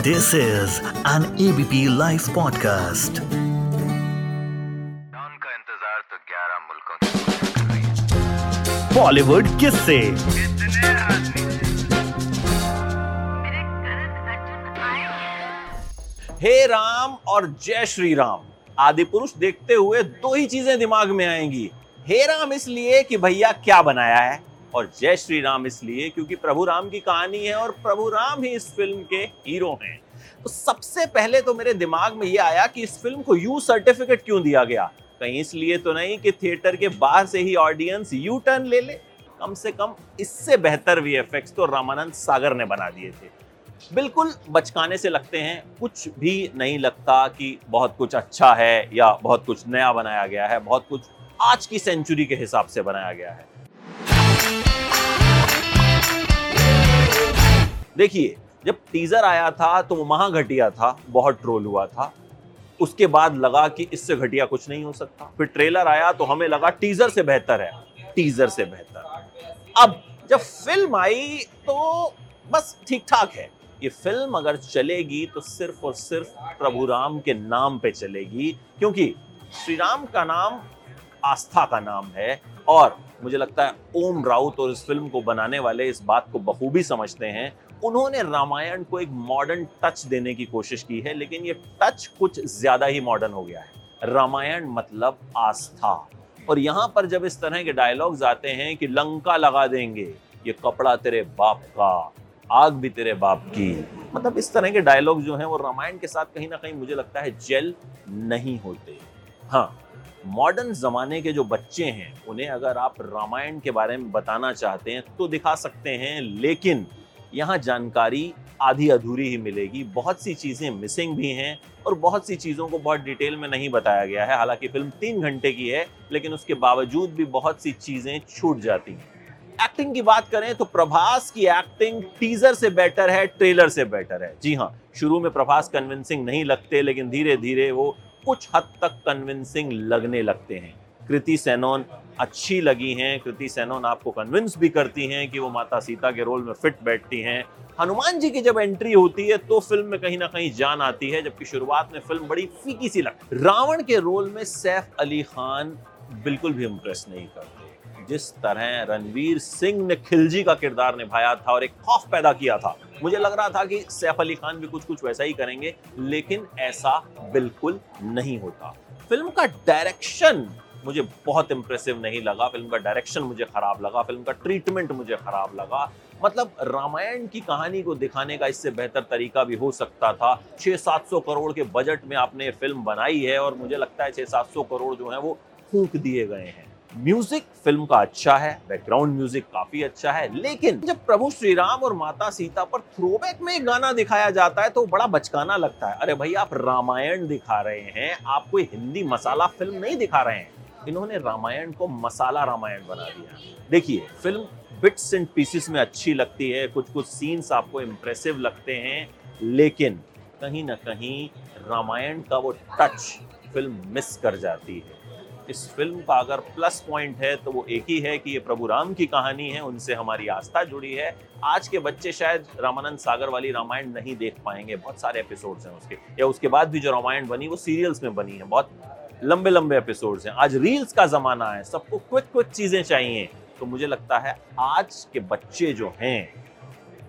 This is an ABP Life podcast. Don का इंतज़ार तो 11 मुल्कों Bollywood किससे हे राम और जय श्री राम आदि पुरुष देखते हुए दो ही चीज़ें दिमाग में आएँगी हे राम इसलिए कि भैया क्या बनाया है और जय श्री राम इसलिए क्योंकि प्रभु राम की कहानी है और प्रभु राम ही इस फ़िल्म के हीरो हैं। तो सबसे पहले तो मेरे दिमाग में ये आया कि इस फ़िल्म को यू सर्टिफिकेट क्यों दिया गया? कहीं इसलिए तो नहीं कि थिएटर के बाहर से ही ऑडियंस यू टर्न ले ले। कम से कम इससे बेहतर वीएफएक्स तो रामानंद सागर ने बना दिए थे। बिल्कुल बचकाने से लगते हैं, कुछ भी नहीं लगता कि बहुत कुछ अच्छा है या बहुत कुछ नया बनाया गया है, बहुत कुछ आज की सेंचुरी के हिसाब से बनाया गया है। देखिए, जब टीजर आया था तो महा घटिया था, बहुत ट्रोल हुआ था। उसके बाद लगा कि इससे घटिया कुछ नहीं हो सकता। फिर ट्रेलर आया तो हमें लगा टीजर से बेहतर है। टीजर से बेहतर। अब जब फ़िल्म आई तो बस ठीक ठाक है। ये फ़िल्म अगर चलेगी तो सिर्फ़ और सिर्फ़ प्रभु राम के नाम पे चलेगी, क्योंकि श्री राम का नाम आस्था का नाम है और मुझे लगता है ओम राउत और इस फ़िल्म को बनाने वाले इस बात को बखूबी समझते हैं उन्होंने रामायण को एक मॉडर्न टच देने की कोशिश की है, लेकिन ये टच कुछ ज़्यादा ही मॉडर्न हो गया है। रामायण मतलब आस्था। और यहाँ पर जब इस तरह के डायलॉग्स आते हैं कि लंका लगा देंगे, ये कपड़ा तेरे बाप का, आग भी तेरे बाप की। मतलब इस तरह के डायलॉग जो हैं, वो रामायण के साथ कहीं ना कहीं मुझे लगता है जेल नहीं होते। हाँ मॉडर्न जमाने के जो बच्चे हैं, उन्हें अगर आप रामायण के बारे में बताना चाहते हैं तो दिखा सकते हैं, लेकिन यहाँ जानकारी आधी अधूरी ही मिलेगी। बहुत सी चीज़ें मिसिंग भी हैं और बहुत सी चीज़ों को बहुत डिटेल में नहीं बताया गया है। हालाँकि फ़िल्म तीन घंटे की है, लेकिन उसके बावजूद भी बहुत सी चीज़ें छूट जाती हैं। एक्टिंग की बात करें तो प्रभास की एक्टिंग टीजर से बेटर है ट्रेलर से बेटर है। जी हाँ शुरू में प्रभास कन्विंसिंग नहीं लगते, लेकिन धीरे धीरे वो कुछ हद तक कन्विंसिंग लगने लगते हैं। कृति सेनोन अच्छी लगी हैं। कृति सेनोन आपको कन्विंस भी करती हैं कि वो माता सीता के रोल में फिट बैठती हैं। हनुमान जी की जब एंट्री होती है तो फ़िल्म में कहीं ना कहीं जान आती है, जबकि शुरुआत में फ़िल्म बड़ी फीकी सी लगती रावण के रोल में सैफ अली खान बिल्कुल भी इम्प्रेस नहीं करते। जिस तरह रणवीर सिंह ने खिलजी का किरदार निभाया था और एक खौफ पैदा किया था, मुझे लग रहा था कि सैफ अली खान भी कुछ कुछ वैसा ही करेंगे, लेकिन ऐसा बिल्कुल नहीं होता। फ़िल्म का डायरेक्शन मुझे बहुत इंप्रेसिव नहीं लगा। फ़िल्म का डायरेक्शन मुझे खराब लगा। फ़िल्म का ट्रीटमेंट मुझे खराब लगा। मतलब रामायण की कहानी को दिखाने का इससे बेहतर तरीका भी हो सकता था। छः सात सौ करोड़ के बजट में आपने फ़िल्म बनाई है और मुझे लगता है छः सात सौ करोड़ जो है वो फूक दिए गए हैं। म्यूज़िक फ़िल्म का अच्छा है बैकग्राउंड म्यूज़िक काफ़ी अच्छा है, लेकिन जब प्रभु श्री राम और माता सीता पर थ्रोबैक में एक गाना दिखाया जाता है तो बड़ा बचकाना लगता है। अरे भाई आप रामायण दिखा रहे हैं, आप कोई हिंदी मसाला फ़िल्म नहीं दिखा रहे हैं। इन्होंने रामायण को मसाला रामायण बना दिया। देखिए फ़िल्म बिट्स एंड पीसेस में अच्छी लगती है कुछ कुछ सीन्स आपको इम्प्रेसिव लगते हैं, लेकिन कहीं ना कहीं रामायण का वो टच फ़िल्म मिस कर जाती है। इस फ़िल्म का अगर प्लस पॉइंट है तो वो एक ही है कि ये प्रभु राम की कहानी है, उनसे हमारी आस्था जुड़ी है। आज के बच्चे शायद रामानंद सागर वाली रामायण नहीं देख पाएँगे, बहुत सारे एपिसोड्स हैं उसके। या उसके बाद भी जो रामायण बनी, वो सीरियल्स में बनी है, बहुत लंबे लंबे एपिसोड्स हैं। आज रील्स का जमाना है। सबको क्विक क्विक चीज़ें चाहिए। तो मुझे लगता है आज के बच्चे जो हैं,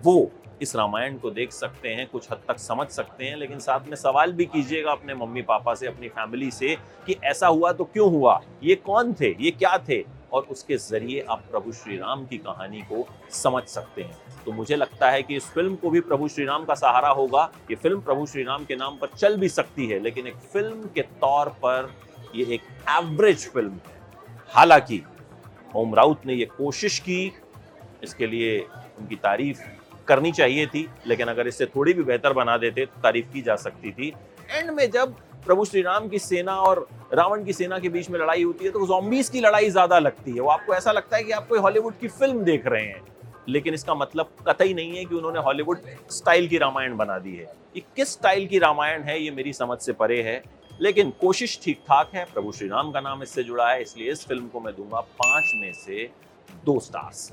वो इस रामायण को देख सकते हैं, कुछ हद तक समझ सकते हैं, लेकिन साथ में सवाल भी कीजिएगा अपने मम्मी पापा से, अपनी फैमिली से कि ऐसा हुआ तो क्यों हुआ? ये कौन थे? ये क्या थे? और उसके ज़रिए आप प्रभु श्री राम की कहानी को समझ सकते हैं। तो मुझे लगता है कि इस फ़िल्म को भी प्रभु श्री राम का सहारा होगा। ये फ़िल्म प्रभु श्री राम के नाम पर चल भी सकती है, लेकिन एक फ़िल्म के तौर पर ये एक एवरेज फ़िल्म है। हालाँकि, ओम राउत ने ये कोशिश की, इसके लिए उनकी तारीफ़ करनी चाहिए थी, लेकिन अगर इससे थोड़ी भी बेहतर बना देते तो तारीफ़ की जा सकती थी। एंड में जब प्रभु श्री राम की सेना और रावण की सेना के बीच में लड़ाई होती है तो जॉम्बीज की लड़ाई ज़्यादा लगती है। वो आपको ऐसा लगता है कि आप कोई हॉलीवुड की फ़िल्म देख रहे हैं, लेकिन इसका मतलब कतई नहीं है कि उन्होंने हॉलीवुड स्टाइल की रामायण बना दी है। ये किस स्टाइल की रामायण है, ये मेरी समझ से परे है, लेकिन कोशिश ठीक ठाक है। प्रभु श्री राम का नाम इससे जुड़ा है, इसलिए इस फ़िल्म को मैं दूँगा पाँच में से दो stars